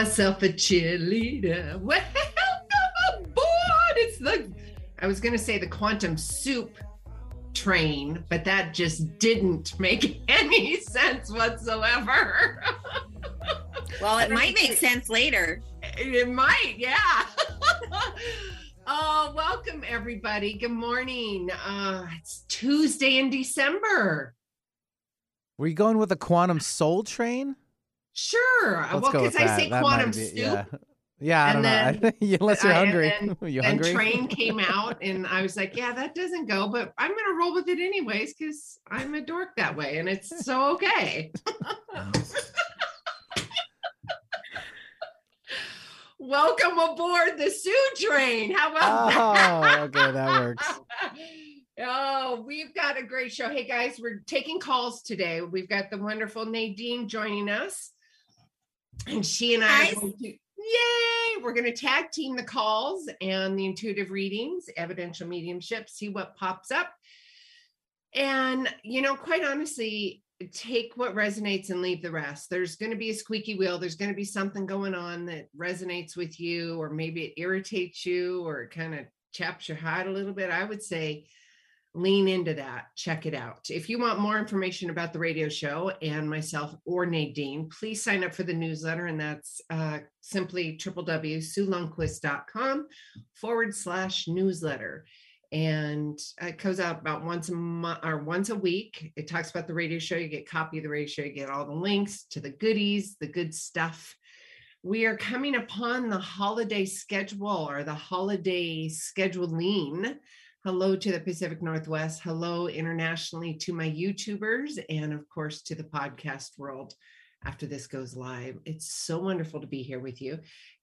Myself a cheerleader. Welcome aboard. It's the, I was going to say the quantum soup train, but that just didn't make any sense whatsoever. well, it might make sense later. It might, yeah. oh, welcome everybody. Good morning. Uh, it's Tuesday in December. Were you going with a quantum soul train? Sure. Let's well, because I that. say That quantum be- soup. Yeah, yeah I And don't know. Unless you're hungry. And then, you then hungry? train came out, and I was like, "Yeah, that doesn't go," but I'm gonna roll with it anyways because I'm a dork that way, and it's so okay. Welcome aboard the Sue Train. How about that? Oh, that? okay, that works. Oh, we've got a great show. Hey guys, we're taking calls today. We've got the wonderful Nadine joining us. And she and I, are going to, yay, we're going to tag team the calls and the intuitive readings, evidential mediumship, see what pops up. And, you know, quite honestly, take what resonates and leave the rest. There's going to be a squeaky wheel. There's going to be something going on that resonates with you, or maybe it irritates you, or it kind of chaps your hide a little bit. I would say lean into that. Check it out. If you want more information about the radio show and myself or Nadine, please sign up for the newsletter. And that's uh, simply www.suelundquist.com forward slash newsletter and it goes out about once a month or once a week. It talks about the radio show. You get copy of the radio show. You get all the links to the goodies, the good stuff. We are coming upon the holiday schedule or the holiday scheduling. Hello to the Pacific Northwest. Hello internationally to my YouTubers and of course to the podcast world after this goes live. It's so wonderful to be here with you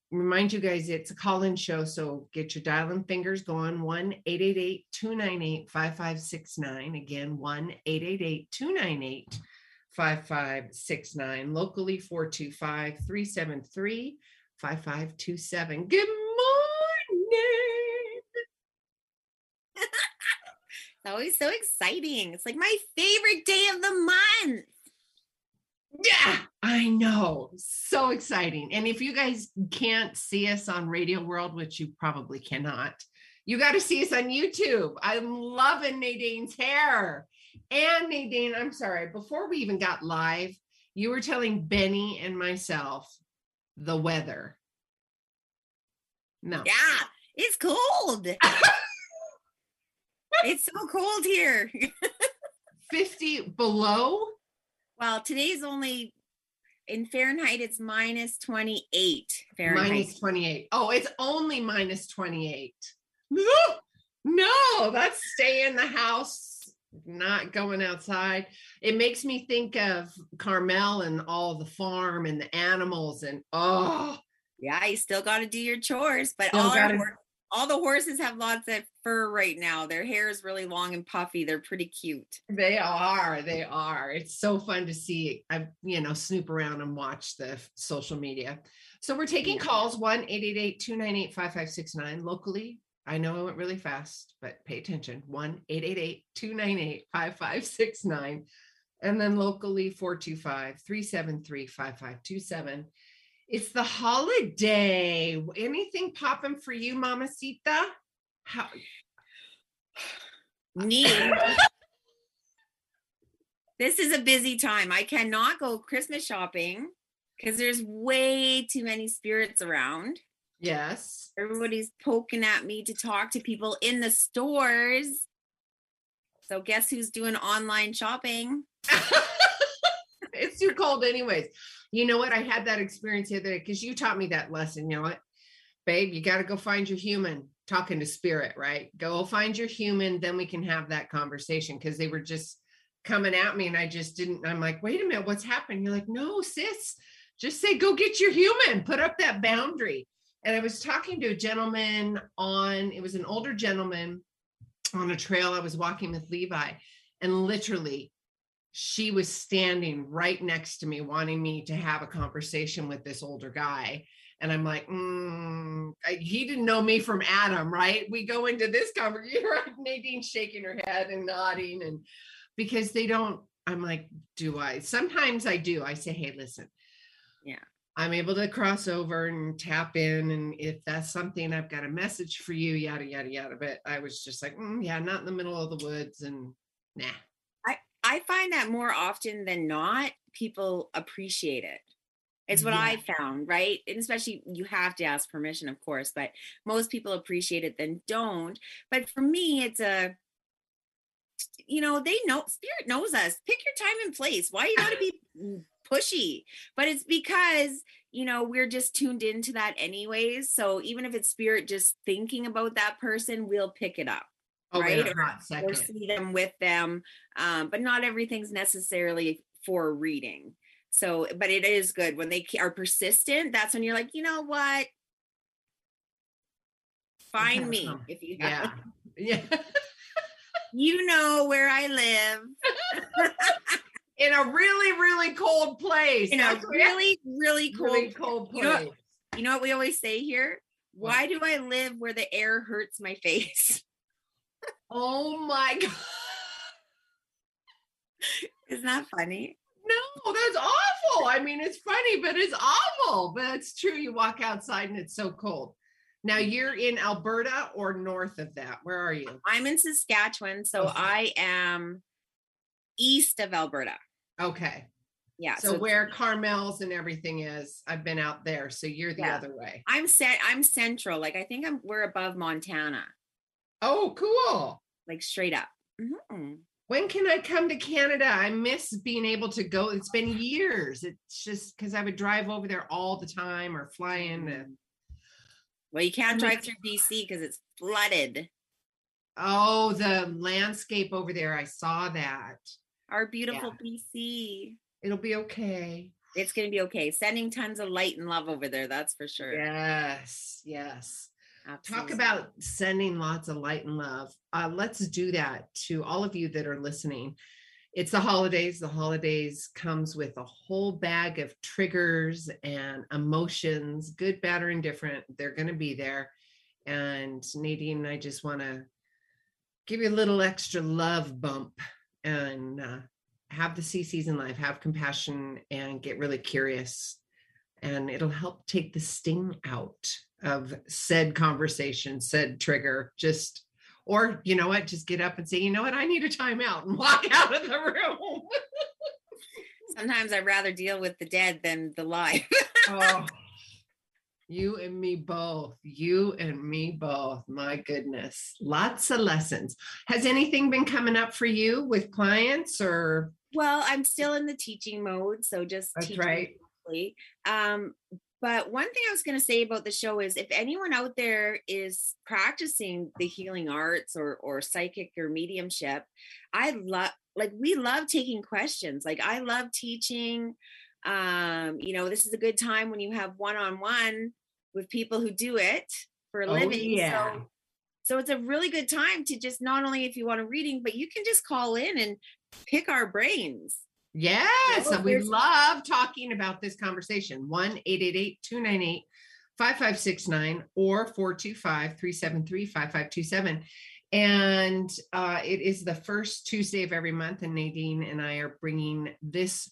remind you guys it's a call-in show so get your dialing fingers going 1-888-298-5569 again 1-888-298-5569 locally 425-373-5527 good always so exciting. It's like my favorite day of the month. Yeah, I know. So exciting. And if you guys can't see us on Radio World, which you probably cannot, you got to see us on YouTube. I'm loving Nadine's hair. And Nadine, I'm sorry, before we even got live, you were telling Benny and myself the weather. No. Yeah, it's cold. it's so cold here. 50 below. well, today's only in Fahrenheit, it's minus 28 Fahrenheit. Minus 28. Oh, it's only minus 28. No, no, that's stay in the house, not going outside. It makes me think of Carmel and all the farm and the animals and oh, yeah, you still got to do your chores, but Still all, our gotta- hor- all the horses have lots of fur right now. Their hair is really long and puffy. They're pretty cute. they are, they are. It's so fun to see. I, you know, snoop around and watch the f- social media. So we're taking calls 1 888 298 5569 locally. I know I went really fast, but pay attention 1 888 298 5569. And then locally 425 373 5527. It's the holiday. Anything popping for you, Mama Sita? How, Me. this is a busy time. I cannot go Christmas shopping because there's way too many spirits around. yes. Everybody's poking at me to talk to people in the stores. So guess who's doing online shopping? it's too cold anyways. You know what? I had that experience the other day because you taught me that lesson. You know what? Babe, you got to go find your human talking to spirit, right? Go find your human, then we can have that conversation because they were just coming at me and I just didn't. I'm like, wait a minute, what's happening? You're like, no, sis, just say, go get your human, put up that boundary. And I was talking to a gentleman on, it was an older gentleman on a trail. I was walking with Levi, and literally, she was standing right next to me, wanting me to have a conversation with this older guy. And I'm like, mm, I, he didn't know me from Adam, right? We go into this conversation? Nadine shaking her head and nodding, and because they don't, I'm like, do I? Sometimes I do. I say, hey, listen. Yeah. I'm able to cross over and tap in. And if that's something I've got a message for you, yada, yada, yada. But I was just like, mm, yeah, not in the middle of the woods and nah. I, find that more often than not, people appreciate it. It's what yeah. I found, right? And especially you have to ask permission, of course, but most people appreciate it than don't. But for me, it's a you know, they know spirit knows us. Pick your time and place. Why you gotta be pushy? But it's because you know we're just tuned into that anyways. So even if it's spirit just thinking about that person, we'll pick it up. Oh, right? Or, or, see them with them. Um, but not everything's necessarily for reading. So, but it is good when they are persistent. That's when you're like, you know what? Find me if you have. Yeah. Yeah. you know where I live. in a really, really cold place. In That's a really, really cold, really cold place. You know, you know what we always say here? Why do I live where the air hurts my face? Oh my God. Isn't that funny? No, that's awful. I mean, it's funny, but it's awful. But it's true. You walk outside and it's so cold. Now you're in Alberta or north of that. Where are you? I'm in Saskatchewan. So okay. I am east of Alberta. Okay. Yeah. So, so where Carmel's and everything is, I've been out there. So you're the yeah. other way. I'm set. I'm central. Like I think I'm we're above Montana. Oh, cool. Like straight up. Mm-hmm. When can I come to Canada? I miss being able to go. It's been years. It's just because I would drive over there all the time or fly in. To, mm. well, you can't drive through BC because it's flooded. Oh, the landscape over there. I saw that. Our beautiful yeah. BC. It'll be okay. It's going to be okay. Sending tons of light and love over there. That's for sure. Yes. Yes. Absolutely. Talk about sending lots of light and love. Uh, let's do that to all of you that are listening. It's the holidays. The holidays comes with a whole bag of triggers and emotions, good, bad, or indifferent. They're going to be there. And Nadine, I just want to give you a little extra love bump and uh, have the CCs in life, have compassion, and get really curious. And it'll help take the sting out of said conversation, said trigger. Just, or you know what, just get up and say, you know what, I need a timeout and walk out of the room. Sometimes I'd rather deal with the dead than the live. oh, you and me both. You and me both. My goodness. Lots of lessons. Has anything been coming up for you with clients or? Well, I'm still in the teaching mode. So just That's right. Um, but one thing I was going to say about the show is if anyone out there is practicing the healing arts or or psychic or mediumship, I love like we love taking questions. Like I love teaching um you know this is a good time when you have one-on-one with people who do it for a oh, living yeah. so so it's a really good time to just not only if you want a reading but you can just call in and pick our brains yes we love talking about this conversation. 1-888-298 5569 or 425-373-5527 and uh, it is the first tuesday of every month and nadine and i are bringing this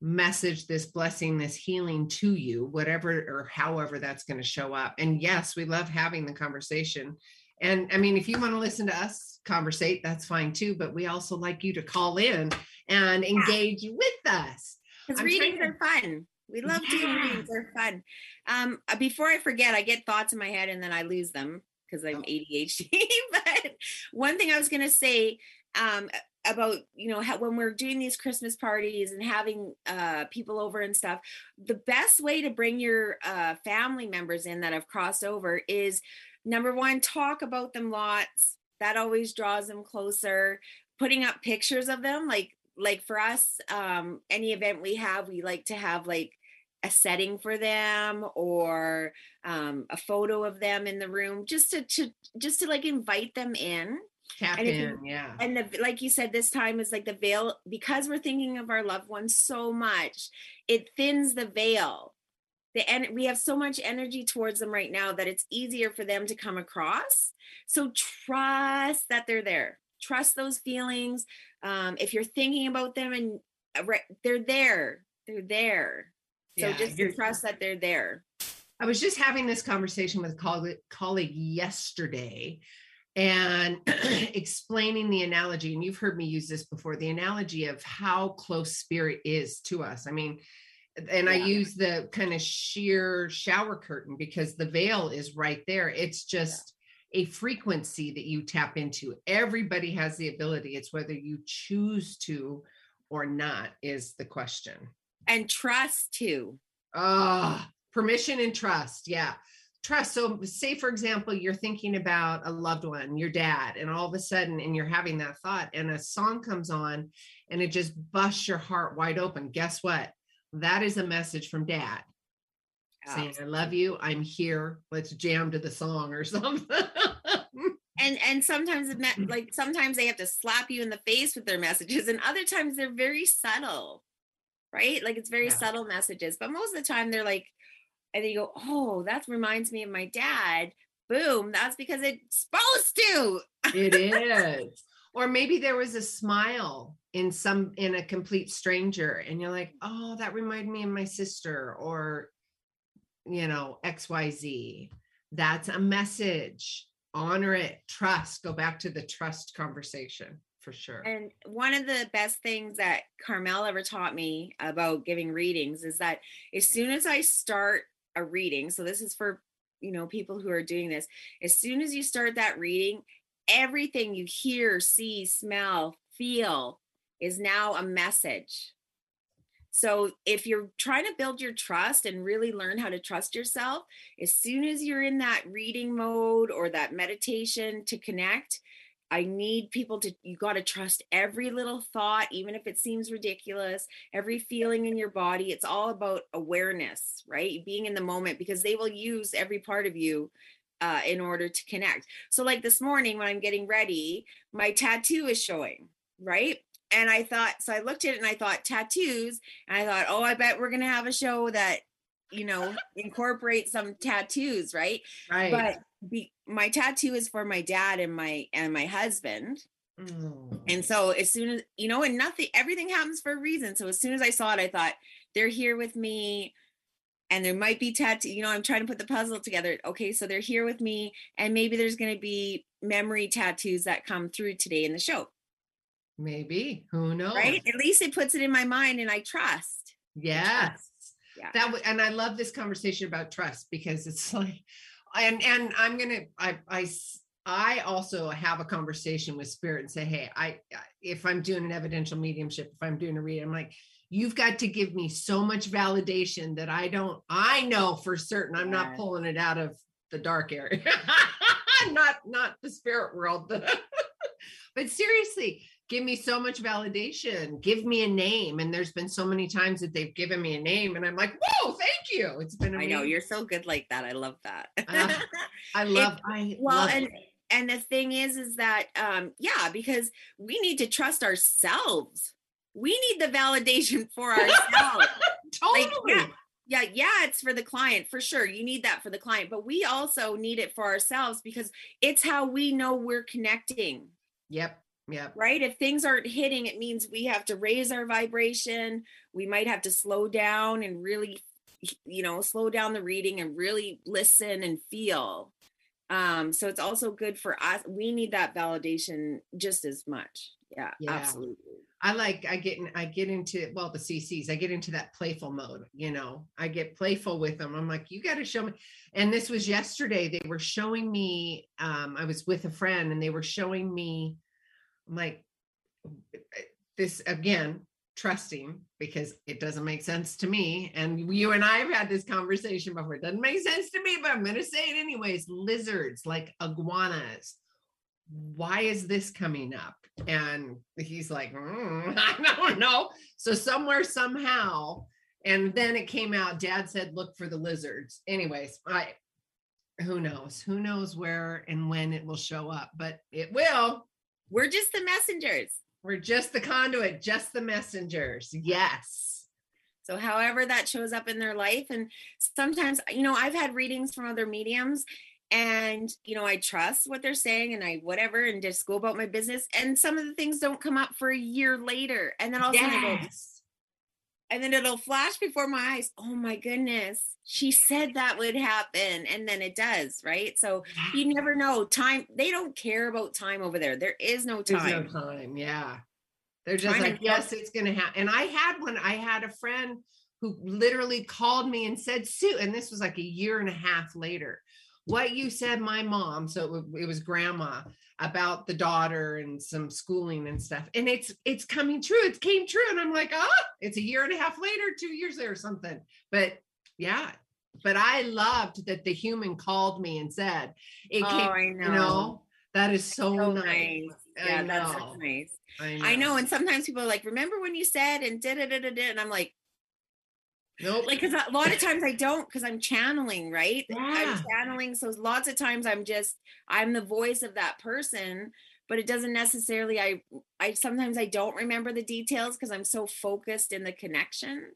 message this blessing this healing to you whatever or however that's going to show up. And yes we love having the conversation and i mean if you want to listen to us conversate that's fine too but we also like you to call in and engage yeah. with us because readings to... are fun we love yeah. doing readings they're fun um uh, before i forget i get thoughts in my head and then i lose them because i'm oh. adhd but one thing i was going to say um about you know how, when we're doing these christmas parties and having uh, people over and stuff the best way to bring your uh, family members in that have crossed over is number one talk about them lots. That always draws them closer. Putting up pictures of them like like for us um any event we have we like to have like a setting for them or um, a photo of them in the room just to, to just to like invite them in. Tap and in, you- yeah. and the like you said this time is like the veil because we're thinking of our loved ones so much it thins the veil the and we have so much energy towards them right now that it's easier for them to come across. So trust that they're there. Trust those feelings. Um if you're thinking about them and uh, right they're there. They're there. So Yeah, just trust that they're there. I was just having this conversation with a colleague, colleague yesterday and explaining the analogy, and you've heard me use this before the analogy of how close spirit is to us. I mean, and I use the kind of sheer shower curtain because the veil is right there. It's just a frequency that you tap into. Everybody has the ability. It's whether you choose to or not, is the question. and trust too Ah, permission and trust. Yeah. Trust. So, say, for example, you're thinking about a loved one, your dad, and all of a sudden, and you're having that thought, and a song comes on and it just busts your heart wide open. Guess what? That is a message from dad saying, I love you. I'm here. Let's jam to the song or something. and and sometimes like sometimes they have to slap you in the face with their messages and other times they're very subtle right like it's very Yeah. subtle messages but most of the time they're like and then you go oh that reminds me of my dad boom that's because it's supposed to it is. Or maybe there was a smile in some in a complete stranger, and you're like, oh, that reminded me of my sister, or you know, XYZ. That's a message. Honor it, trust. Go back to the trust conversation for sure. and one of the best things that carmel ever taught me about giving readings is that as soon as i start a reading so this is for you know people who are doing this as soon as you start that reading everything you hear see smell feel is now a message so if you're trying to build your trust and really learn how to trust yourself as soon as you're in that reading mode or that meditation to connect I need people to, you got to trust every little thought, even if it seems ridiculous, every feeling in your body. It's all about awareness, right? Being in the moment because they will use every part of you uh, in order to connect. So, like this morning when I'm getting ready, my tattoo is showing, right? And I thought, so I looked at it and I thought tattoos, and I thought, oh, I bet we're going to have a show that, you know, incorporates some tattoos, right? right. But be, my tattoo is for my dad and my and my husband Mm. and so as soon as you know and nothing everything happens for a reason so as soon as i saw it i thought they're here with me and there might be tattoo you know i'm trying to put the puzzle together okay so they're here with me and maybe there's going to be memory tattoos that come through today in the show maybe. Who knows? right at least it puts it in my mind and i trust Yes. Yeah. That w- and I love this conversation about trust because it's like and and I'm going to I I I also have a conversation with spirit and say, "Hey, I I- if I'm doing an evidential mediumship, if I'm doing a reading, I'm like, you've got to give me so much validation that I don't I know for certain I'm not pulling it out of the dark area. not not the spirit world. but seriously, give me so much validation give me a name. And there's been so many times that they've given me a name and i'm like whoa thank you. It's been i know you're so good like that i love that. Ah, i love i well love and it. and the thing is is that um yeah because we need to trust ourselves. We need the validation for ourselves. Totally. like, yeah. yeah yeah it's for the client for sure. You need that for the client but we also need it for ourselves because it's how we know we're connecting. Yep yep. right? If things aren't hitting it means we have to raise our vibration. We might have to slow down and really you know slow down the reading and really listen and feel. Um so it's also good for us we need that validation just as much. Yeah, Yeah. absolutely. I like i get in i get into well the cc's i get into that playful mode you know? I get playful with them. I'm like you got to show me and this was yesterday they were showing me um i was with a friend and they were showing me i'm like this again trusting because it doesn't make sense to me and you and i have had this conversation before it doesn't make sense to me but i'm going to say it anyways lizards like iguanas why is this coming up? And he's like, "Mm, I don't know. So somewhere, somehow, and then it came out. Dad said, look for the lizards. Anyways, I who knows? Who knows where and when it will show up, but it will. We're just the messengers. We're just the conduit, just the messengers. Yes. So, however that shows up in their life. And sometimes, you know, I've had readings from other mediums and, you know, I trust what they're saying and I whatever and just go about my business. And some of the things don't come up for a year later. And then all of a sudden I go, Yes. And then it'll flash before my eyes. Oh my goodness. She said that would happen. And then it does, right? So you never know. Time, they don't care about time over there. There is no time. There's no time. Yeah. They're just Time like, yes, it's going to happen. And I had one, I had a friend who literally called me and said, Sue, and this was like a year and a half later. What you said, my mom, so it, it was grandma about the daughter and some schooling and stuff. And it's it's coming true. It came true. And I'm like, ah, it's a year and a half later, two years later, or something. But yeah. But I loved that the human called me and said, it Oh, came, I you know. know, that is so, So nice. nice. Yeah, that's so nice. I know. I know. And sometimes people are like, remember when you said and did it, and I'm like, Nope. like, because a lot of times I don't, because I'm channeling, right? Yeah. I'm channeling. So lots of times I'm just, I'm the voice of that person, but it doesn't necessarily, I, I sometimes I don't remember the details because I'm so focused in the connection.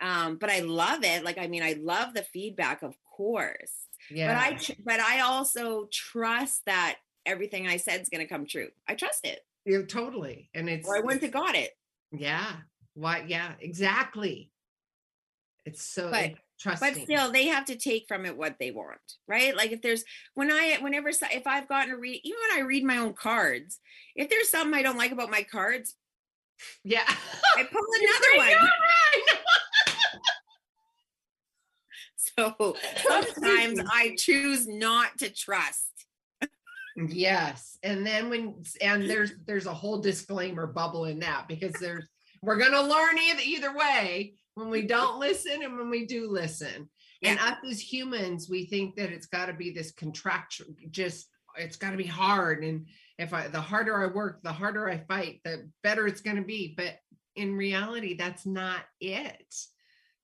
Um, but I love it. Like, I mean, I love the feedback, of course. yeah. But I, but I also trust that everything I said is going to come true. I trust it, Yeah, totally. And it's or I wouldn't have got it. yeah. Why? Yeah, exactly. It's so But- trusting. but still they have to take from it what they want right like if there's when i whenever if i've gotten to read even when i read my own cards if there's something i don't like about my cards yeah. i pull another one so sometimes i choose not to trust? Yes. And then when and there's there's a whole disclaimer bubble in that because there's we're gonna learn either either way when we don't listen and when we do listen. And us as humans, we think that it's got to be this contractual, just it's got to be hard. And if I, the harder I work, the harder I fight, the better it's going to be. But in reality, that's not it.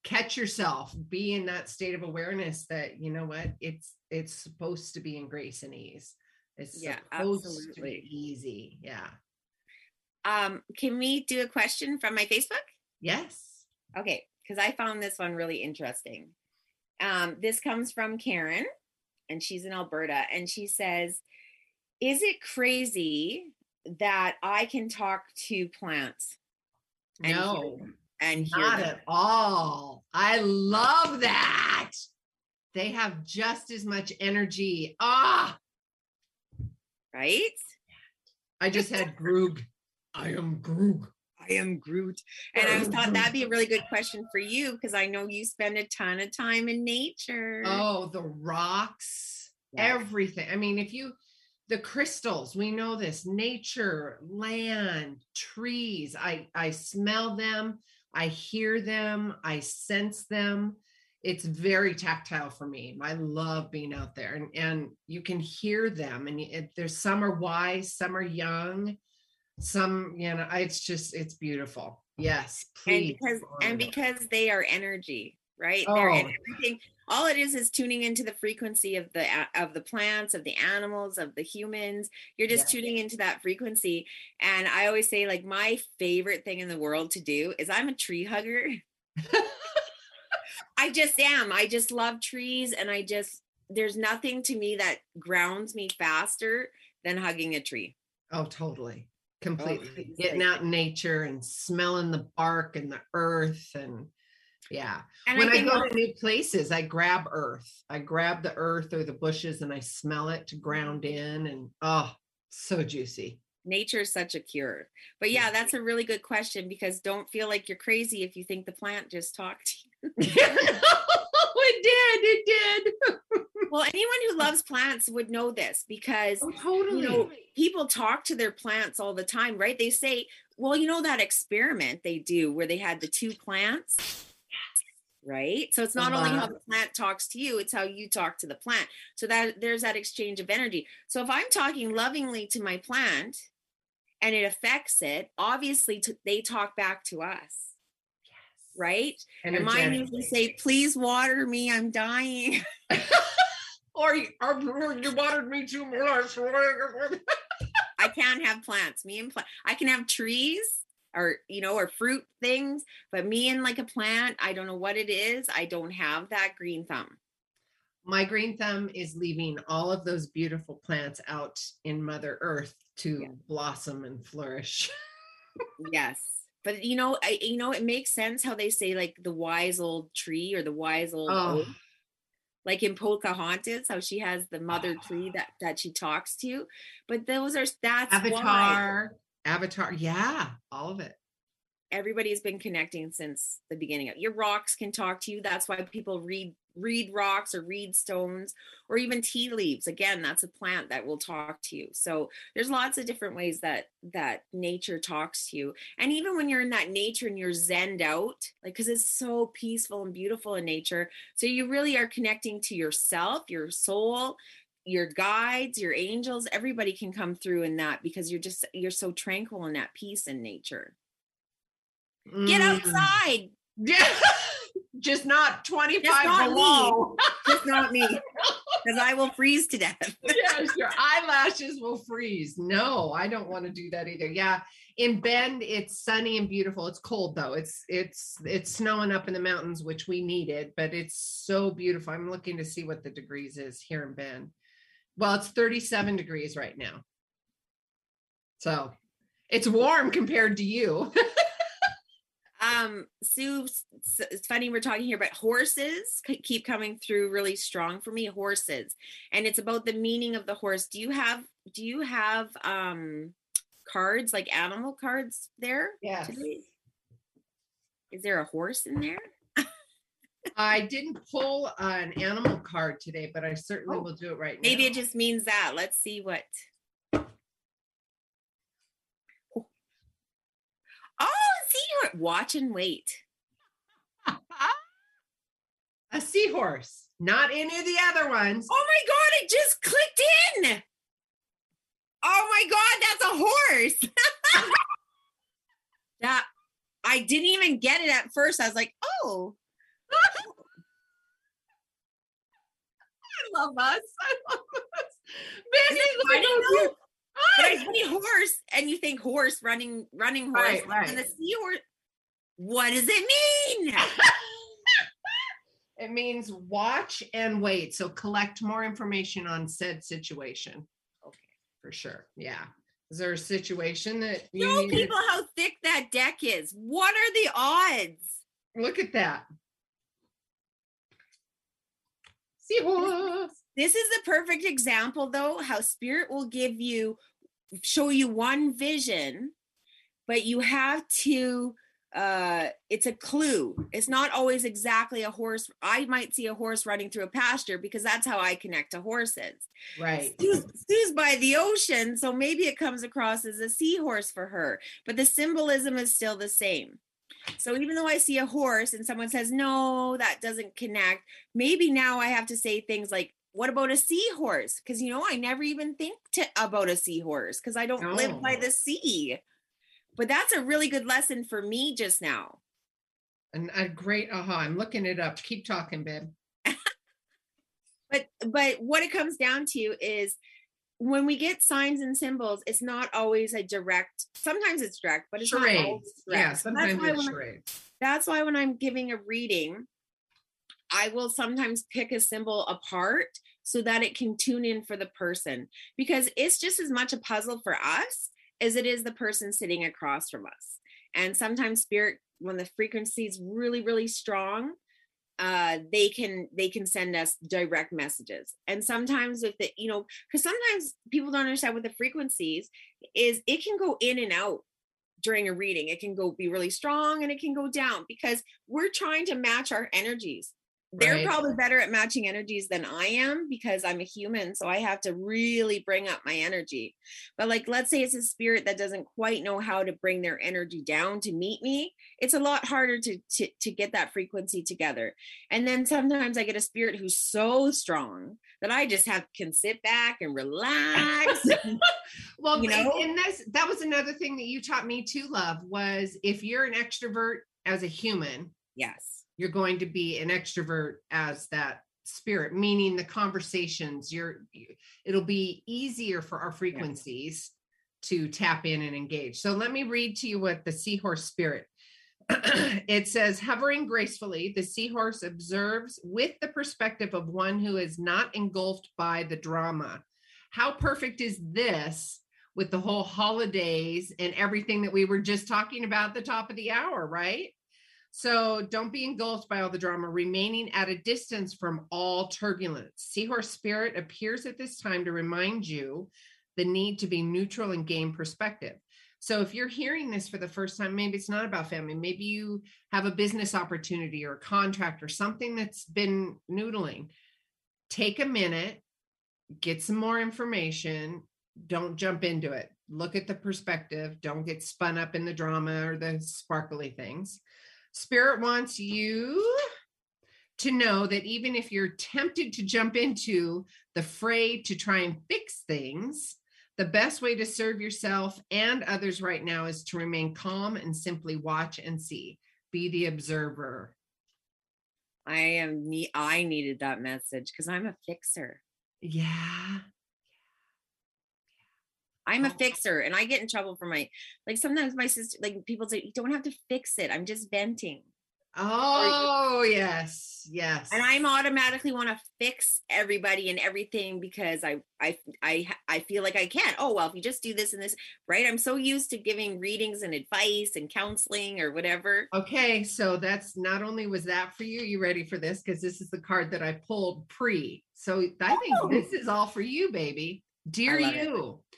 Catch yourself, be in that state of awareness that you know what it's it's supposed to be in grace and ease. It's Yeah, supposed to absolutely. be easy. Yeah. um can we do a question from my facebook Yes. Okay because i found this one really interesting um this comes from karen and she's in alberta and she says is it crazy that i can talk to plants and No. them and hear Not at all. I love that. They have just as much energy. Ah, right? I just had Groog. I am Groog. I am Groot. And I was thought that'd be a really good question for you because I know you spend a ton of time in nature. Oh, the rocks, Yeah. everything. I mean, if you, the crystals, we know this nature, land, trees. I I smell them, I hear them, I sense them. It's very tactile for me. I love being out there, and and you can hear them. And it, there's some are wise, some are young, some you know. It's just it's beautiful. Yes, please. and because and because they are energy right they're Oh. everything all it is is tuning into the frequency of the uh, of the plants of the animals of the humans you're just Yeah. tuning into that frequency and i always say like my favorite thing in the world to do is i'm a tree hugger i just am i just love trees and i just there's nothing to me that grounds me faster than hugging a tree Oh, totally. Completely. it's Getting out in nature and smelling the bark and the earth and yeah. and when I, think go to new places, I grab earth. I grab the earth or the bushes and I smell it to ground in and oh, so juicy. nature is such a cure. But yeah, that's a really good question because don't feel like you're crazy if you think the plant just talked to you. it did. It did. Well, anyone who loves plants would know this because Oh, totally. you know people talk to their plants all the time, right? They say, well, you know that experiment they do where they had the two plants? Right? So it's not only how uh-huh. the plant talks to you it's how you talk to the plant. So that there's that exchange of energy. So if i'm talking lovingly to my plant and it affects it obviously they talk back to us. Right? And mine usually say please water me i'm dying or, you, or you watered me too much i can't have plants me and plant i can have trees or you know or fruit things but me and like a plant i don't know what it is i don't have that green thumb my green thumb is leaving all of those beautiful plants out in mother earth to yeah. blossom and flourish yes but you know I, you know it makes sense how they say like the wise old tree or the wise old oh. Like in Pocahontas, how she has the mother tree ah. that that she talks to. But those are that's Avatar. Why. Avatar, yeah, all of it. Everybody's been connecting since the beginning. Your rocks can talk to you. That's why people read read rocks or read stones or even tea leaves. Again, that's a plant that will talk to you. So there's lots of different ways that that nature talks to you. And even when you're in that nature and you're zened out, like because it's so peaceful and beautiful in nature. So you really are connecting to yourself, your soul, your guides, your angels, everybody can come through in that because you're just you're so tranquil in that peace in nature. Mm. Get outside. Yeah. just not 25 just not below. Me. just not me. Because I will freeze to death. yes, your eyelashes will freeze. No, I don't want to do that either. Yeah. In Bend, it's sunny and beautiful. It's cold though. It's it's it's snowing up in the mountains, which we needed, but it's so beautiful. I'm looking to see what the degrees is here in Bend. Well, it's 37 degrees right now. So it's warm compared to you. um sue it's funny we're talking here but horses keep coming through really strong for me horses and it's about the meaning of the horse do you have do you have um cards like animal cards there yeah is there a horse in there I didn't pull an animal card today, but I certainly oh, will do it right now. Maybe it just means that. Let's see what. See, watch and wait. a seahorse, not any of the other ones. Oh my God, it just clicked in. Oh my God, that's a horse. that I didn't even get it at first. I was like, oh, I love us. I love us. But I see horse, and you think horse running, running horse, right, right. and the seahorse. What does it mean? it means watch and wait. So collect more information on said situation. Okay, for sure. Yeah. Is there a situation that you show people how thick that deck is? What are the odds? Look at that. Seahorse. This is the perfect example, though, how spirit will give you, show you one vision, but you have to uh it's a clue. It's not always exactly a horse i might see a horse running through a pasture because that's how i connect to horses. Right. Sue's, sue's by the ocean so maybe it comes across as a seahorse for her but the symbolism is still the same. So even though I see a horse and someone says, no, that doesn't connect, maybe now I have to say things like, what about a seahorse? Because, you know, I never even think to, about a seahorse because I don't oh. live by the sea. But that's a really good lesson for me just now. And a great aha. I'm looking it up. Keep talking, babe. but but what it comes down to is when we get signs and symbols, it's not always a direct. Sometimes it's direct, but it's charades. not always direct. Yeah, sometimes that's it's charades. That's why when I'm giving a reading, I will sometimes pick a symbol apart so that it can tune in for the person because it's just as much a puzzle for us as it is the person sitting across from us. And sometimes spirit, when the frequency is really, really strong, uh, they can they can send us direct messages. And sometimes if the you know because sometimes people don't understand what the frequencies is it can go in and out during a reading. It can go be really strong and it can go down because we're trying to match our energies they're Right. probably better at matching energies than I am because I'm a human. So I have to really bring up my energy. But like, let's say it's a spirit that doesn't quite know how to bring their energy down to meet me. It's a lot harder to to to get that frequency together. And then sometimes I get a spirit who's so strong that I just have can sit back and relax. Well, You know? and that's that was another thing that you taught me to love, was if you're an extrovert as a human, yes. You're going to be an extrovert as that spirit, meaning the conversations, you're it'll be easier for our frequencies to tap in and engage. So let me read to you what the seahorse spirit it says hovering gracefully the seahorse observes with the perspective of one who is not engulfed by the drama. How perfect is this with the whole holidays and everything that we were just talking about at the top of the hour right so don't be engulfed by all the drama remaining at a distance from all turbulence seahorse spirit appears at this time to remind you the need to be neutral and gain perspective so if you're hearing this for the first time, maybe it's not about family. Maybe you have a business opportunity or a contract or something that's been noodling. Take a minute, get some more information. Don't jump into it. Look at the perspective. Don't get spun up in the drama or the sparkly things. Spirit wants you to know that even if you're tempted to jump into the fray to try and fix things, the best way to serve yourself and others right now is to remain calm and simply watch and see. Be the observer. I am I needed that message because I'm a fixer. Yeah. I'm a Oh. fixer and I get in trouble for my like sometimes my sister like people say you don't have to fix it. I'm just venting. Oh, yes. Yes. And I'm automatically want to fix everybody and everything because I I I I feel like I can. Oh well, if you just do this and this, right? I'm so used to giving readings and advice and counseling or whatever. Okay, so that's not only was that for you, you ready for this? Because this is the card that I pulled pre. So I think Oh. this is all for you, baby. Dear you, it.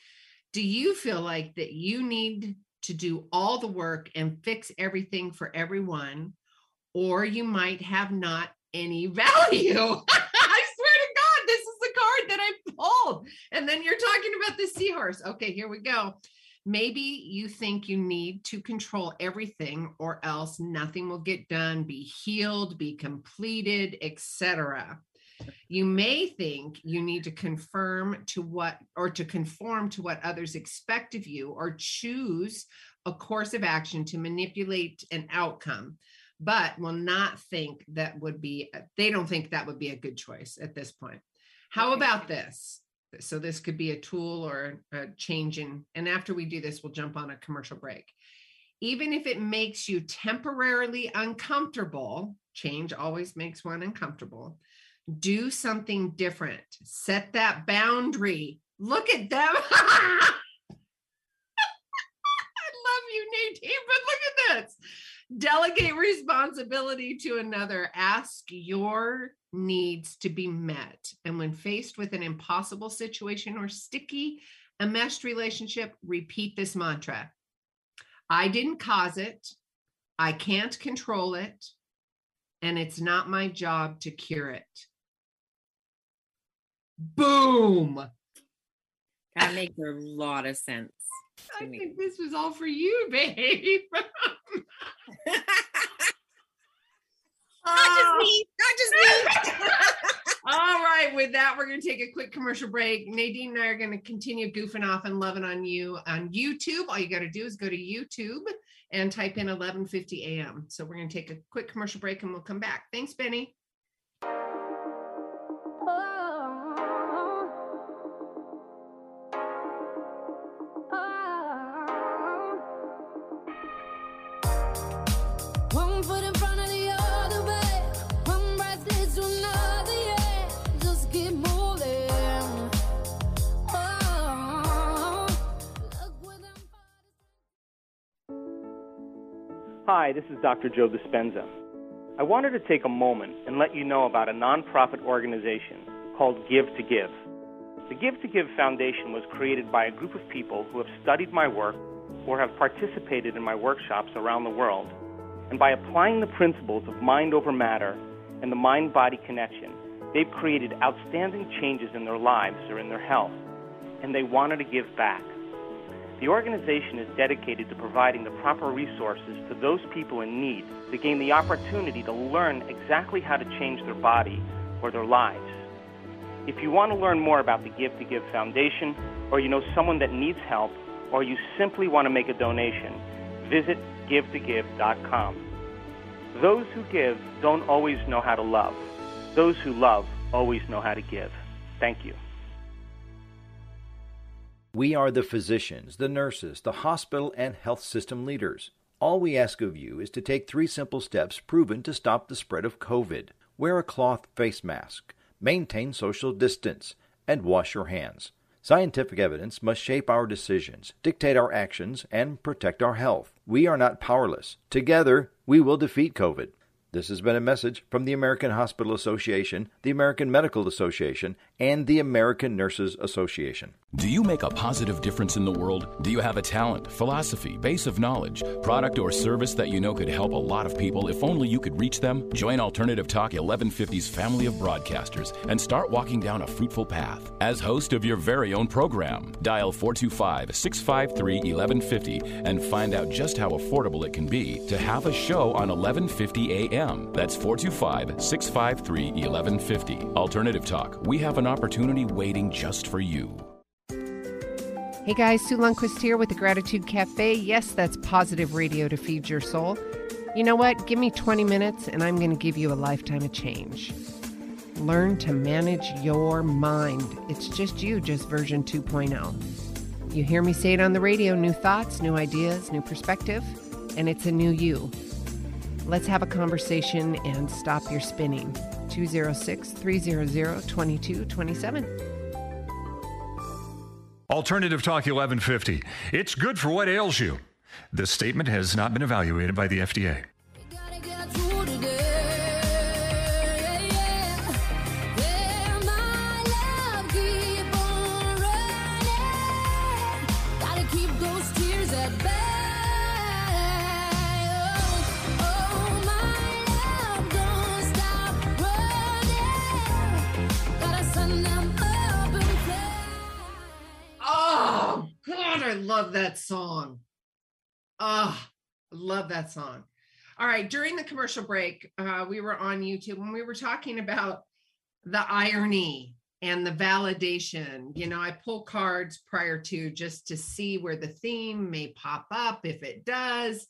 Do you feel like that you need to do all the work and fix everything for everyone, or you might have not any value? I swear to God, this is the card that I pulled. And then you're talking about the seahorse. Okay, here we go. Maybe you think you need to control everything or else nothing will get done, be healed, be completed, etc. You may think you need to confirm to what or to conform to what others expect of you or choose a course of action to manipulate an outcome, but will not think that would be, they don't think that would be a good choice at this point. How about this? So this could be a tool or a change in, and after we do this, we'll jump on a commercial break. Even if it makes you temporarily uncomfortable, change always makes one uncomfortable. Do something different. Set that boundary. Look at them. I love you, Nadine, but look at this. Delegate responsibility to another. Ask your needs to be met. And when faced with an impossible situation or sticky, enmeshed relationship, repeat this mantra I didn't cause it. I can't control it. And it's not my job to cure it. Boom. That makes a lot of sense. I me. think this was all for you, babe. Not just ah. me, not just me. All right, with that, we're going to take a quick commercial break. Nadine and I are going to continue goofing off and loving on you on YouTube. All you got to do is go to YouTube and type in 1150 AM. So we're going to take a quick commercial break and we'll come back. Thanks, Benny. Hi, this is Dr. Joe Dispenza. I wanted to take a moment and let you know about a nonprofit organization called Give to Give. The Give to Give Foundation was created by a group of people who have studied my work or have participated in my workshops around the world. And by applying the principles of mind over matter and the mind body connection, they've created outstanding changes in their lives or in their health, and they wanted to give back. The organization is dedicated to providing the proper resources to those people in need to gain the opportunity to learn exactly how to change their body or their lives. If you want to learn more about the Give to Give Foundation, or you know someone that needs help, or you simply want to make a donation, visit givetogive.com. Those who give don't always know how to love. Those who love always know how to give. Thank you. We are the physicians, the nurses, the hospital and health system leaders. All we ask of you is to take three simple steps proven to stop the spread of COVID. Wear a cloth face mask, maintain social distance, and wash your hands. Scientific evidence must shape our decisions, dictate our actions, and protect our health. We are not powerless. Together, we will defeat COVID. This has been a message from the American Hospital Association, the American Medical Association, and the American Nurses Association. Do you make a positive difference in the world? Do you have a talent, philosophy, base of knowledge, product, or service that you know could help a lot of people if only you could reach them? Join Alternative Talk 1150's family of broadcasters and start walking down a fruitful path. As host of your very own program, dial 425 653 1150 and find out just how affordable it can be to have a show on 1150 a.m. That's 425 653 1150. Alternative Talk, we have an opportunity waiting just for you. Hey guys, Sue Lundquist here with the Gratitude Cafe. Yes, that's positive radio to feed your soul. You know what? Give me 20 minutes and I'm going to give you a lifetime of change. Learn to manage your mind. It's just you, just version 2.0. You hear me say it on the radio new thoughts, new ideas, new perspective, and it's a new you. Let's have a conversation and stop your spinning. 206 300 2227. Alternative Talk 1150. It's good for what ails you. This statement has not been evaluated by the FDA. I love that song. Oh, love that song. All right, during the commercial break, uh, we were on YouTube when we were talking about the irony and the validation. You know, I pull cards prior to just to see where the theme may pop up, if it does.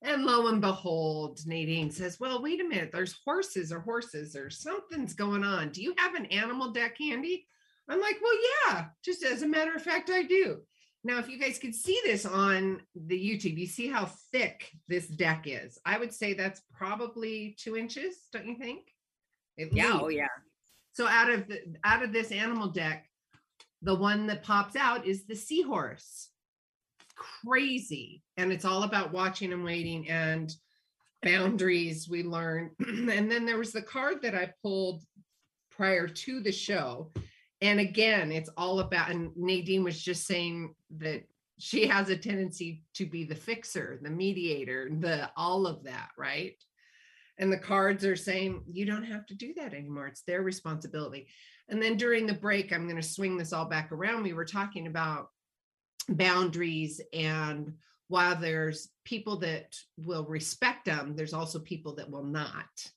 And lo and behold, Nadine says, Well, wait a minute, there's horses or horses or something's going on. Do you have an animal deck handy? I'm like, Well, yeah, just as a matter of fact, I do. Now, if you guys could see this on the YouTube, you see how thick this deck is. I would say that's probably two inches, don't you think? At Yeah, oh yeah. So out of the out of this animal deck, the one that pops out is the seahorse. Crazy. And it's all about watching and waiting and boundaries we learn. and then there was the card that I pulled prior to the show. And again, it's all about and Nadine was just saying that she has a tendency to be the fixer, the mediator, the all of that, right? And the cards are saying, you don't have to do that anymore. It's their responsibility. And then during the break, I'm going to swing this all back around. We were talking about boundaries. And while there's people that will respect them, there's also people that will not.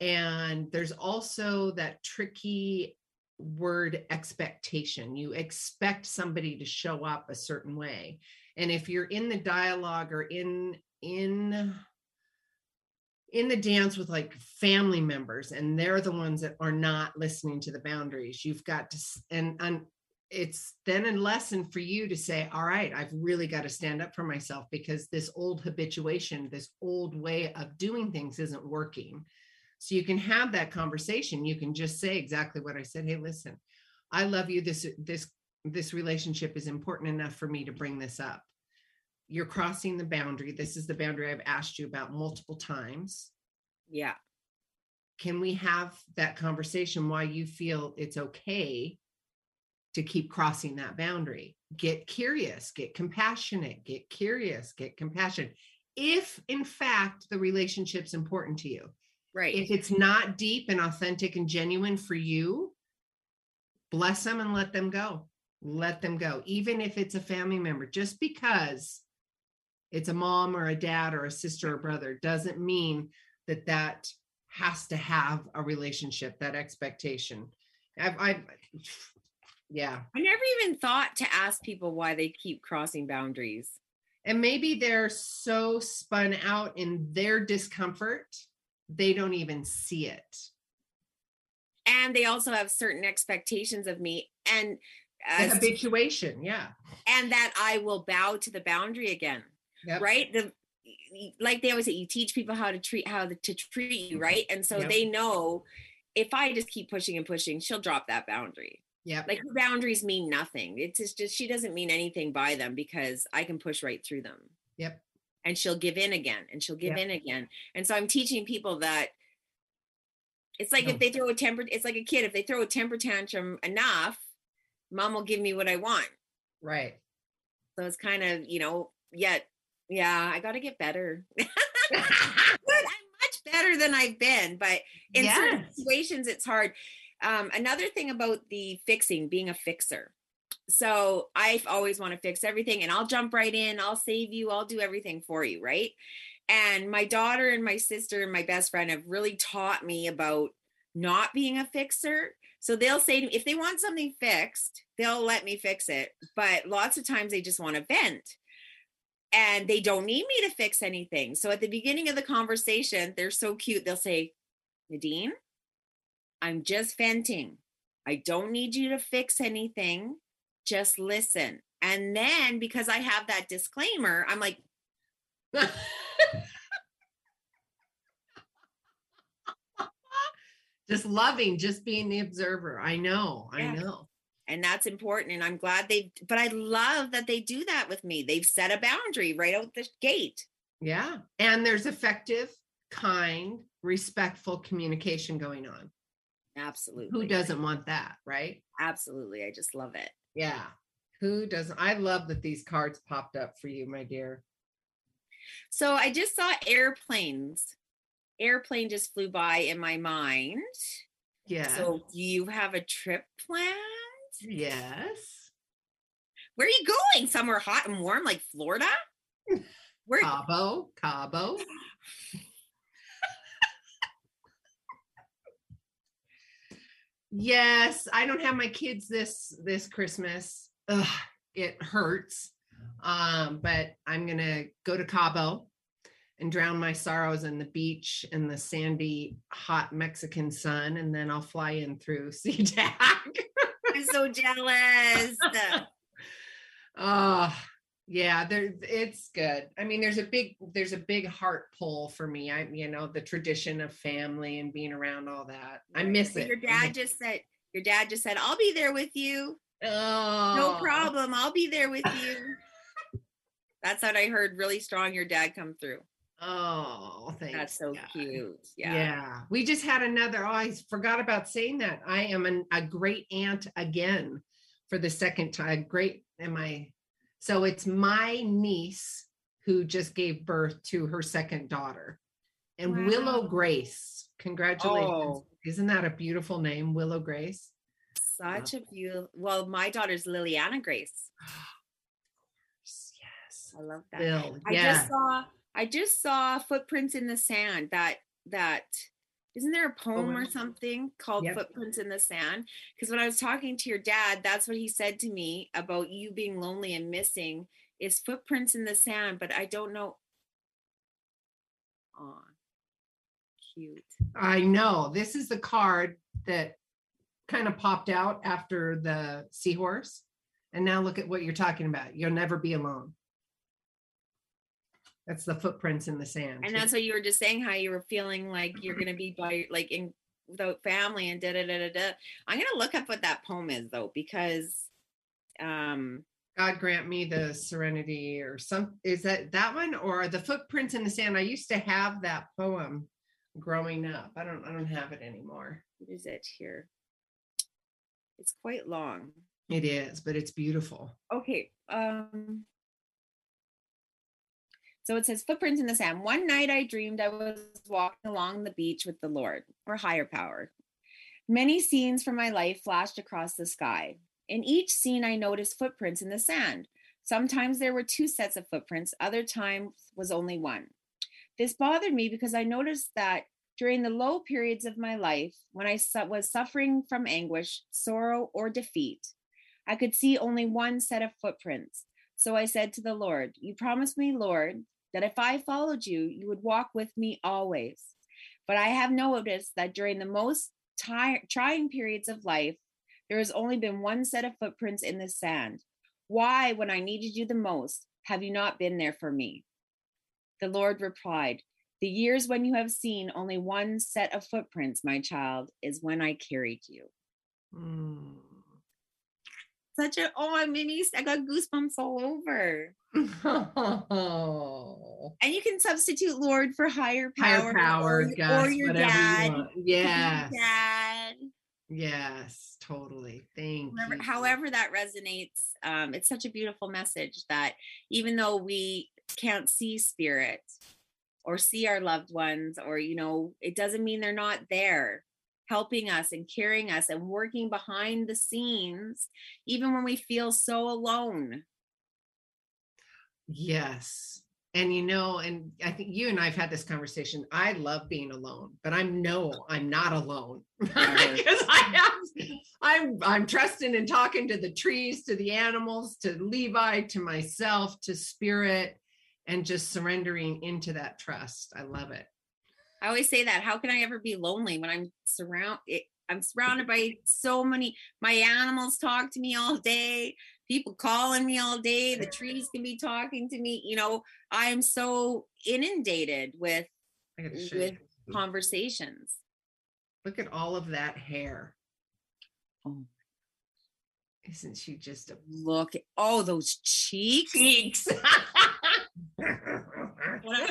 And there's also that tricky word expectation. You expect somebody to show up a certain way. And if you're in the dialogue or in, in, in the dance with like family members and they're the ones that are not listening to the boundaries you've got to and and it's then a lesson for you to say all right i've really got to stand up for myself because this old habituation this old way of doing things isn't working so you can have that conversation. You can just say exactly what i said hey listen i love you. This this this relationship is important enough for me to bring this up. You're crossing the boundary. This is the boundary i've asked you about multiple times. Yeah. can we have that conversation why you feel it's okay to keep crossing that boundary? Get curious get compassionate get curious get compassionate if in fact the relationship's important to you Right. If it's not deep and authentic and genuine for you, bless them and let them go. Let them go. Even if it's a family member, just because it's a mom or a dad or a sister or brother doesn't mean that that has to have a relationship, that expectation. I've, I've yeah. I never even thought to ask people why they keep crossing boundaries. And maybe they're so spun out in their discomfort, they don't even see it. And they also have certain expectations of me and The habituation, yeah. and that I will bow to the boundary again. Yep. Right? The like they always say, you teach people how to treat how to treat you, right? And so Yep. they know if I just keep pushing and pushing, she'll drop that boundary. Yeah. Like her boundaries mean nothing. It's just, just she doesn't mean anything by them because I can push right through them. Yep. And she'll give in again and she'll give Yep. in again. And so I'm teaching people that it's like No. if they throw a temper, it's like a kid. If they throw a temper tantrum enough, mom will give me what I want. Right. So it's kind of, you know, yet, yeah, I got to get better. But I'm much better than I've been, but in certain situations, it's hard. Um, another thing about the fixing, being a fixer. So I always want to fix everything and I'll jump right in, I'll save you, I'll do everything for you, right? And my daughter and my sister and my best friend have really taught me about not being a fixer. So they'll say to me, if they want something fixed, they'll let me fix it. But lots of times they just want to vent and they don't need me to fix anything. So at the beginning of the conversation, they're so cute. They'll say, Nadine, I'm just venting. I don't need you to fix anything. Just listen. And then because I have that disclaimer, I'm like, just loving, just being the observer. I know. I know. and that's important. And I'm glad they, but I love that they do that with me. They've set a boundary right out the gate. Yeah. And there's effective, kind, respectful communication going on. Absolutely. Who doesn't want that? Right. Absolutely. I just love it. Yeah. Who doesn't? I love that these cards popped up for you, my dear. So I just saw airplanes. Airplane just flew by in my mind. Yeah. So you have a trip planned? yes. Where are you going? Somewhere hot and warm like Florida? Where Cabo, Cabo. Yes, I don't have my kids this this Christmas. Ugh, it hurts. Um, but I'm gonna go to Cabo and drown my sorrows in the beach in the sandy, hot Mexican sun, and then I'll fly in through SeaTac. I'm so jealous. Oh, yeah, there it's good. I mean, there's a big there's a big heart pull for me. I you know, the tradition of family and being around all that. I miss it. Your dad just said, your dad just said, I'll be there with you. oh, No problem. I'll be there with you. That's what I heard really strong your dad come through. Oh, thanks. That's so God. cute. Yeah. Yeah. we just had another. Oh, I forgot about saying that. I am an, a great aunt again for the second time. Great, am I? So it's my niece who just gave birth to her second daughter, and Willow Grace. Congratulations! Oh. Isn't that a beautiful name, Willow Grace? Such a beautiful. Well, my daughter's Liliana Grace. Yes. I love that. Bill, I yeah. just saw I just saw footprints in the sand. That that isn't there a oh poem or something called Yep. Footprints in the Sand? Because when I was talking to your dad, that's what he said to me about you being lonely and missing is footprints in the sand, but I don't know. Aw, cute. I know. This is the card that kind of popped out after the seahorse. And now look at what you're talking about. You'll never be alone. That's the footprints in the sand. And that's what you were just saying, how you were feeling like you're gonna be by like in without family and da da da da da. I'm gonna look up what that poem is though, because um God grant me the serenity or some is that that one or the footprints in the sand? I used to have that poem growing up. I don't I don't have it anymore. what is it here? It's quite long. It is, but it's beautiful. Okay. Um So it says footprints in the sand. One night I dreamed I was walking along the beach with the Lord or higher power. Many scenes from my life flashed across the sky. In each scene, I noticed footprints in the sand. Sometimes there were two sets of footprints, other times was only one. This bothered me because I noticed that during the low periods of my life, when I was suffering from anguish, sorrow, or defeat, I could see only one set of footprints. So I said to the Lord, You promised me, Lord, that if I followed you, you would walk with me always. But I have noticed that during the most ti- trying periods of life, there has only been one set of footprints in the sand. Why, when I needed you the most, have you not been there for me? The Lord replied, The years when you have seen only one set of footprints, my child, is when I carried you. Mm. Such a, oh, made me, I got goosebumps all over. Oh, And you can substitute Lord for higher power, higher power, or, Gus, or your whatever dad. you want. Yes, dad. yes, totally. Thank However, you. however that resonates, um, it's such a beautiful message that even though we can't see spirit or see our loved ones, or you know, it doesn't mean they're not there helping us and carrying us and working behind the scenes, even when we feel so alone. Yes. And you know, and I think you and I've had this conversation. I love being alone, but I'm no, I'm not alone because I have, I'm, I'm trusting and talking to the trees, to the animals, to Levi, to myself, to spirit, and just surrendering into that trust. I love it. I always say that. How can I ever be lonely when I'm surround? I'm surrounded by so many. My animals talk to me all day. People calling me all day. The trees can be talking to me. You know, I am so inundated with I gotta show with conversations. Look at all of that hair. Oh. Isn't she just a Look at oh those cheeks. cheeks? Know.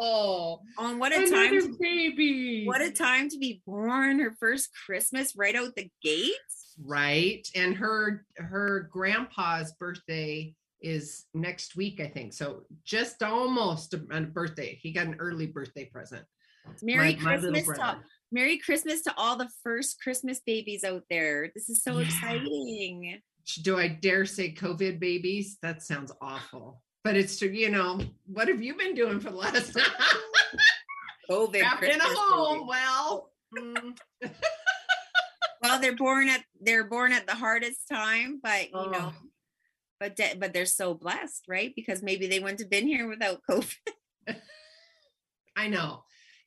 Oh, on what a time! To, baby. what a time to be born! Her first Christmas right out the gates. right. And her her grandpa's birthday is next week, I think. So just almost a, a birthday. He got an early birthday present. Merry My- my Christmas to. Merry Christmas to all the first Christmas babies out there. This is so Yeah. exciting. Do I dare say COVID babies? That sounds awful. But it's true, you know, what have you been doing for the last COVID trapped in a home? Well, mm, Well, they're born at they're born at the hardest time, but you know, Oh. but de- but they're so blessed, right? Because maybe they wouldn't have been here without COVID. I know.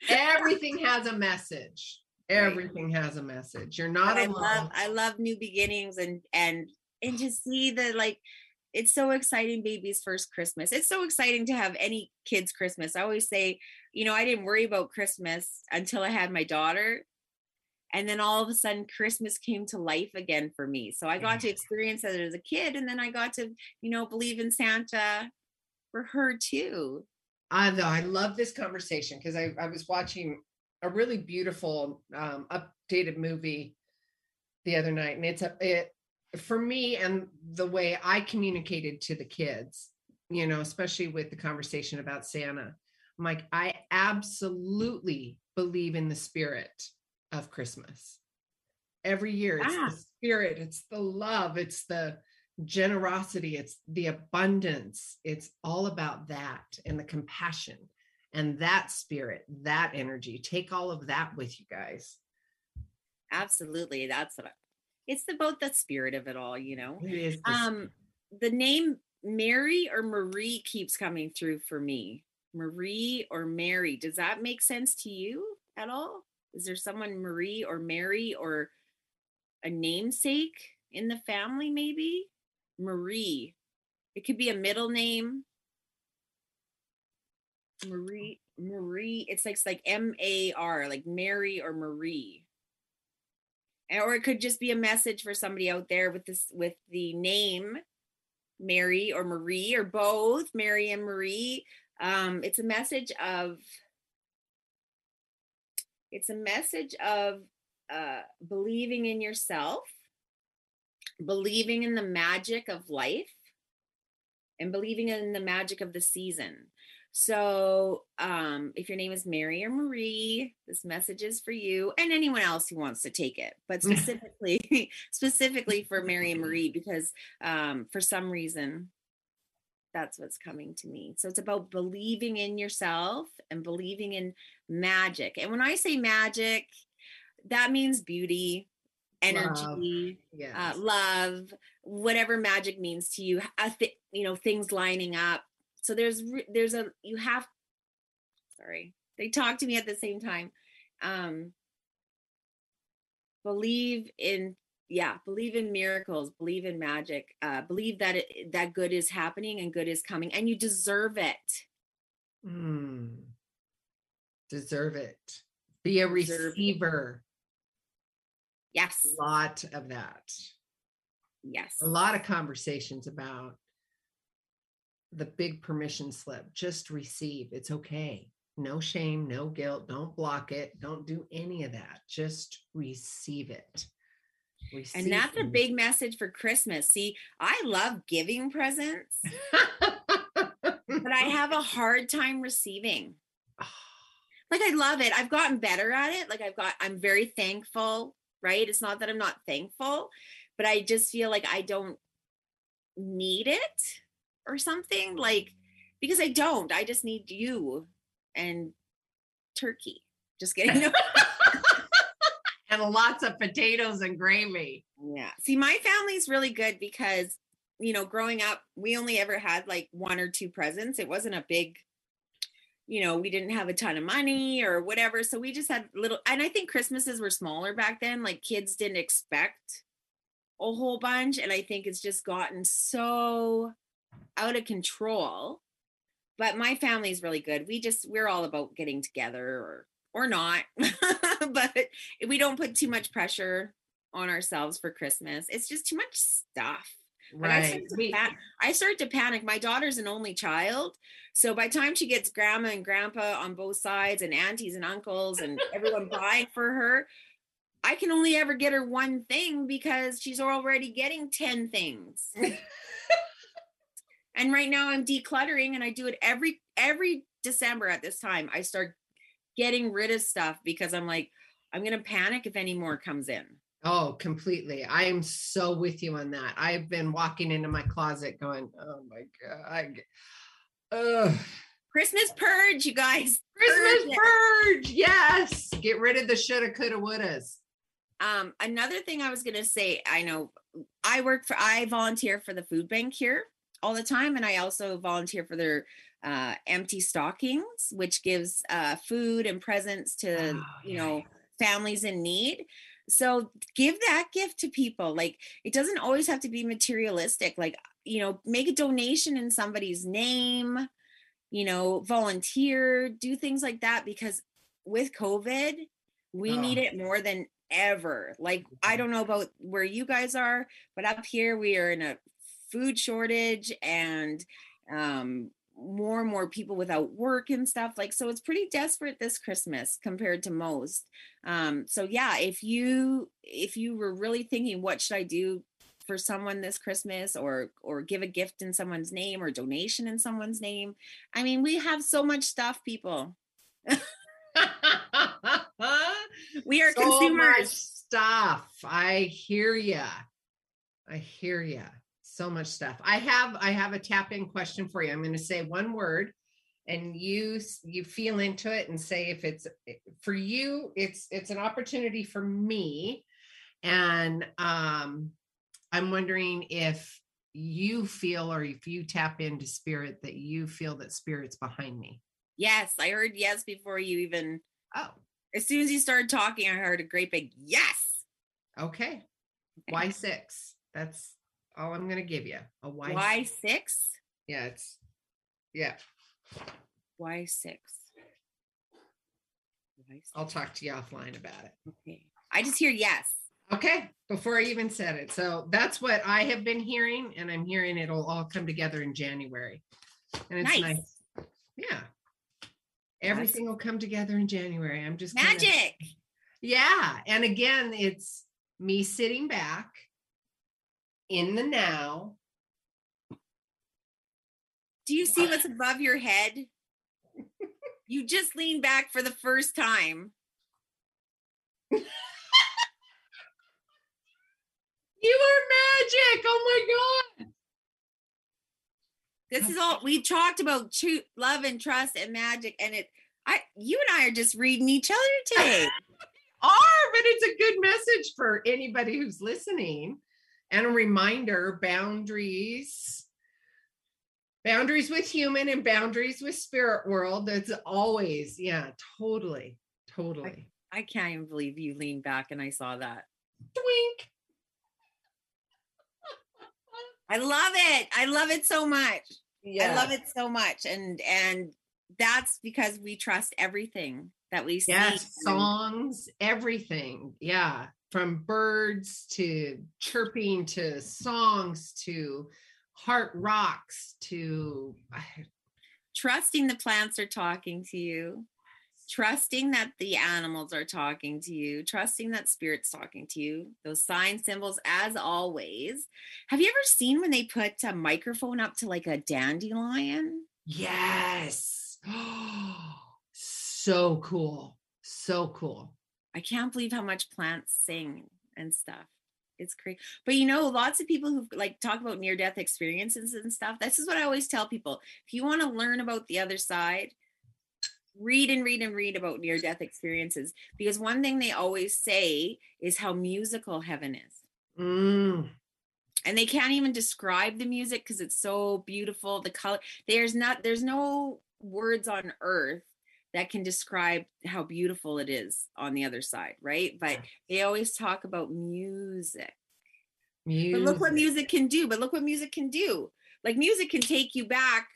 Everything has a message. Everything has a message. You're not But I love I love new beginnings and and and to see the like it's so exciting baby's first Christmas. It's so exciting to have any kid's Christmas. I always say, you know, I didn't worry about Christmas until I had my daughter. And then all of a sudden Christmas came to life again for me. So I got to experience that as a kid and then I got to, you know, believe in Santa for her too. I know. I love this conversation because I, I was watching a really beautiful um, updated movie the other night, and it's a it for me and the way I communicated to the kids, you know, especially with the conversation about Santa. I'm like, I absolutely believe in the spirit of Christmas. Every year, it's Ah. the spirit, it's the love, it's the generosity, it's the abundance. It's all about that and the compassion and that spirit, that energy. Take all of that with you guys. Absolutely. That's what I, it's about the spirit of it all, you know. The Um, the name Mary or Marie keeps coming through for me. Marie or Mary. Does that make sense to you at all? Is there someone Marie or Mary or a namesake in the family, maybe? Marie. It could be a middle name. Marie, Marie. It's like it's like M A R, like Mary or Marie. Or it could just be a message for somebody out there with this with the name Mary or Marie or both, Mary and Marie. Um, it's a message of it's a message of uh, believing in yourself, believing in the magic of life, and believing in the magic of the season. So, um, if your name is Mary or Marie, this message is for you and anyone else who wants to take it, but specifically, specifically for Mary and Marie, because um, for some reason, that's what's coming to me. So it's about believing in yourself and believing in magic. And when I say magic, that means beauty, energy, Yes. uh, love, whatever magic means to you. A th- you know, things lining up. So there's there's a you have. Sorry, they talk to me at the same time. Um, believe in yeah believe in miracles believe in magic uh believe that it, that good is happening and good is coming and you deserve it Mm. Deserve it. Be a receiver. yes A lot of that. yes A lot of conversations about the big permission slip. Just receive. It's okay. No shame, no guilt. Don't block it. Don't do any of that. Just receive it. Receive and that's a big message for christmas see i love giving presents but i have a hard time receiving like i love it i've gotten better at it like i've got i'm very thankful right it's not that i'm not thankful but i just feel like i don't need it or something like because i don't i just need you and turkey just kidding No. and lots of potatoes and gravy. yeah see my family's really good because you know growing up we only ever had like one or two presents it wasn't a big you know we didn't have a ton of money or whatever so we just had little and i think christmases were smaller back then like kids didn't expect a whole bunch and i think it's just gotten so out of control but my family's really good we just we're all about getting together or or not but we don't put too much pressure on ourselves for christmas it's just too much stuff Like, I, Right. start to I start to panic. My daughter's an only child. So by the time she gets grandma and grandpa on both sides and aunties and uncles and everyone buying for her, I can only ever get her one thing because she's already getting 10 things. and right now I'm decluttering and I do it every every December at this time. I start getting rid of stuff because I'm like, I'm gonna panic if any more comes in. Oh, completely. I am so with you on that. I've been walking into my closet going, oh my God. Ugh. Christmas purge, you guys. Christmas Purge purge. Yes. Get rid of the shoulda, coulda, wouldas. Um, another thing I was gonna say, I know I work for I volunteer for the food bank here all the time, and I also volunteer for their uh, empty stockings, which gives uh, food and presents to Oh, you yeah, know families in need. So give that gift to people. Like it doesn't always have to be materialistic. Like you know, make a donation in somebody's name. You know, volunteer, do things like that because with COVID, we need Oh. it more than ever. Like, I don't know about where you guys are, but up here we are in a food shortage and um more and more people without work and stuff like so it's pretty desperate this christmas compared to most um so yeah if you if you were really thinking what should i do for someone this christmas or or give a gift in someone's name or donation in someone's name i mean we have so much stuff people we are so much consumers stuff. I hear ya. I hear ya. So much stuff. I have I have a tap in question for you. I'm going to say one word and you you feel into it and say if it's for you it's it's an opportunity for me and um I'm wondering if you feel or if you tap into spirit that you feel that spirit's behind me. yes i heard yes before you even Oh, as soon as you started talking i heard a great big yes okay. Why six. That's all I'm gonna give you. A Y. why six Yeah, it's yeah. why six I'll talk to you offline about it. okay i just hear yes Okay, before I even said it. So that's what I have been hearing, and I'm hearing it'll all come together in January. And it's Nice. nice. Yeah. Everything will come together in January. I'm just magic Yeah. And again, it's me sitting back in the now, Do you see what's above your head? You just lean back for the first time. You are magic. Oh my God. This is all we talked about true love and trust and magic. And it I you and I are just reading each other today. Are, but it's a good message for anybody who's listening. And a reminder boundaries. Boundaries with human and boundaries with spirit world. That's always, yeah, totally, totally. I can't even believe you leaned back and I saw that. Twink. I love it. I love it so much. Yeah. I love it so much. And and that's because we trust everything that we see. Yes, songs, everything. Yeah. From birds to chirping to songs to heart rocks to trusting the plants are talking to you trusting that the animals are talking to you trusting that spirit's talking to you those sign symbols as always have you ever seen when they put a microphone up to like a dandelion yes. so cool. So cool. I can't believe how much plants sing and stuff it's crazy but you know lots of people who like talk about near death experiences and stuff this is what i always tell people if you want to learn about the other side read and read and read about near death experiences because one thing they always say is how musical heaven is Mm. and they can't even describe the music because it's so beautiful the color there's not there's no words on earth that can describe how beautiful it is on the other side right? But they always talk about music. But look what music. can do but look what music can do. Like music can take you back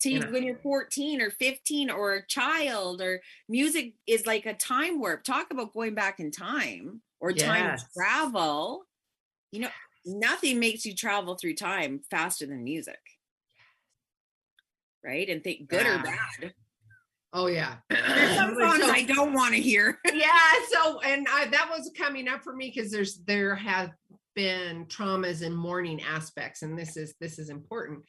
to Yeah. when you're 14 or 15 or a child or music is like a time warp. Talk about going back in time or time travel. You know nothing makes you travel through time faster than music. Right? And think good or bad Oh yeah. there's some songs so- i don't want to hear yeah. So and I, that was coming up for me because there's there have been traumas and mourning aspects, and this is this is important.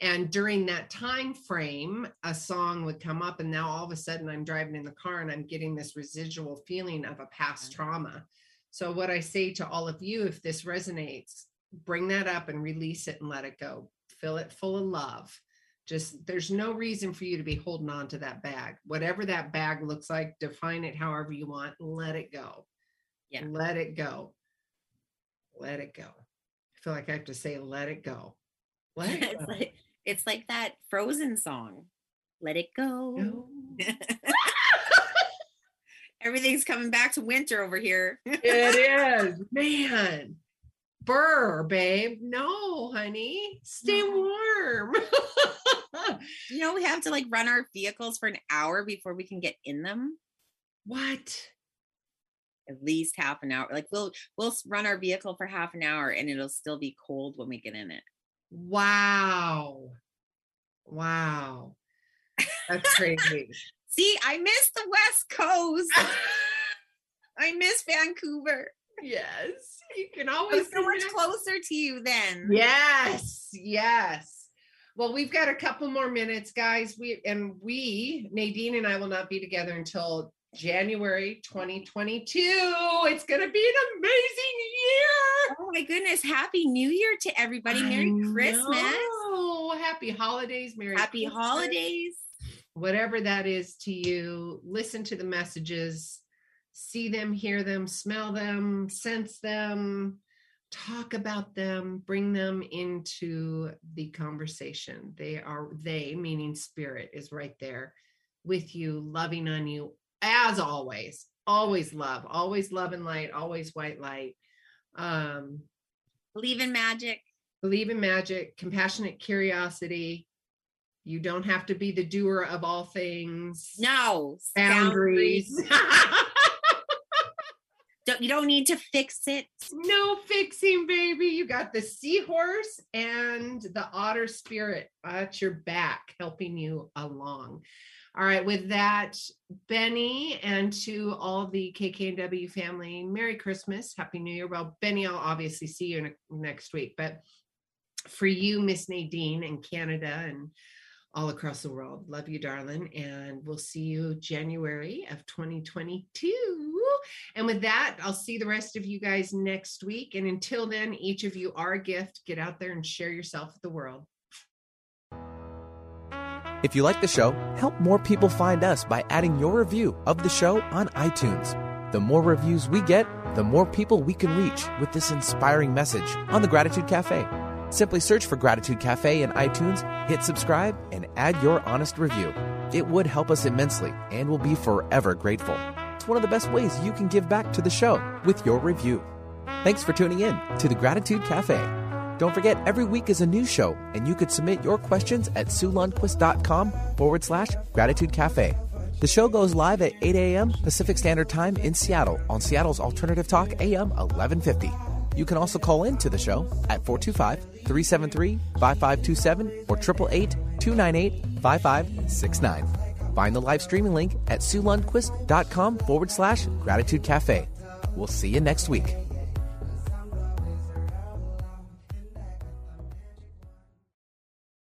And during that time frame, a song would come up, and now all of a sudden I'm driving in the car and I'm getting this residual feeling of a past trauma. So what I say to all of you, if this resonates, bring that up and release it and let it go. Fill it full of love. Just there's no reason for you to be holding on to that bag. Whatever that bag looks like, define it however you want. Let it go. Yeah. Let it go. Let it go. I feel like I have to say, let it go. Let it it's go. like it's like that frozen song let it go No. everything's coming back to winter over here it is, man. Burr, babe. No, honey. Stay warm. you know we have to like run our vehicles for an hour before we can get in them what? at least half an hour like we'll we'll run our vehicle for half an hour and it'll still be cold when we get in it Wow. Wow. That's crazy. see i miss the west coast i miss vancouver yes. You can always so much closer to you then Yes, yes. Well, we've got a couple more minutes, guys. We and we, Nadine and I will not be together until January 2022. It's gonna be an amazing year. oh my goodness happy new year to everybody merry I christmas know. Happy holidays, Merry happy Christmas. holidays Whatever that is to you, listen to the messages, see them, hear them, smell them, sense them, talk about them, bring them into the conversation. They are, they, meaning spirit, is right there with you, loving on you as always. Always love, always love and light, always white light. Um, believe in magic believe in magic, compassionate curiosity. You don't have to be the doer of all things. no boundaries. Don't, you don't need to fix it. no fixing, baby. You got the seahorse and the otter spirit at your back, helping you along. All right, with that, Benny, and to all the KKNW family, Merry Christmas, Happy New Year. Well, Benny, I'll obviously see you ne- next week, but for you, Miss Nadine in Canada, and all across the world. Love you, darling. And we'll see you January of 2022. And with that, I'll see the rest of you guys next week. And until then, each of you are a gift. Get out there and share yourself with the world. If you like the show, help more people find us by adding your review of the show on iTunes. The more reviews we get, the more people we can reach with this inspiring message on the Gratitude Cafe. Simply search for Gratitude Cafe in iTunes, hit subscribe, and add your honest review. It would help us immensely and we'll be forever grateful. It's one of the best ways you can give back to the show with your review. Thanks for tuning in to the Gratitude Cafe. Don't forget, every week is a new show, and you could submit your questions at SueLundquist.com forward slash Gratitude Cafe. The show goes live at 8 a.m. Pacific Standard Time in Seattle on Seattle's Alternative Talk AM 1150. You can also call in to the show at 425 373 5527 or 888 298 5569. Find the live streaming link at SueLundquist.com forward slash Gratitude Cafe. We'll see you next week.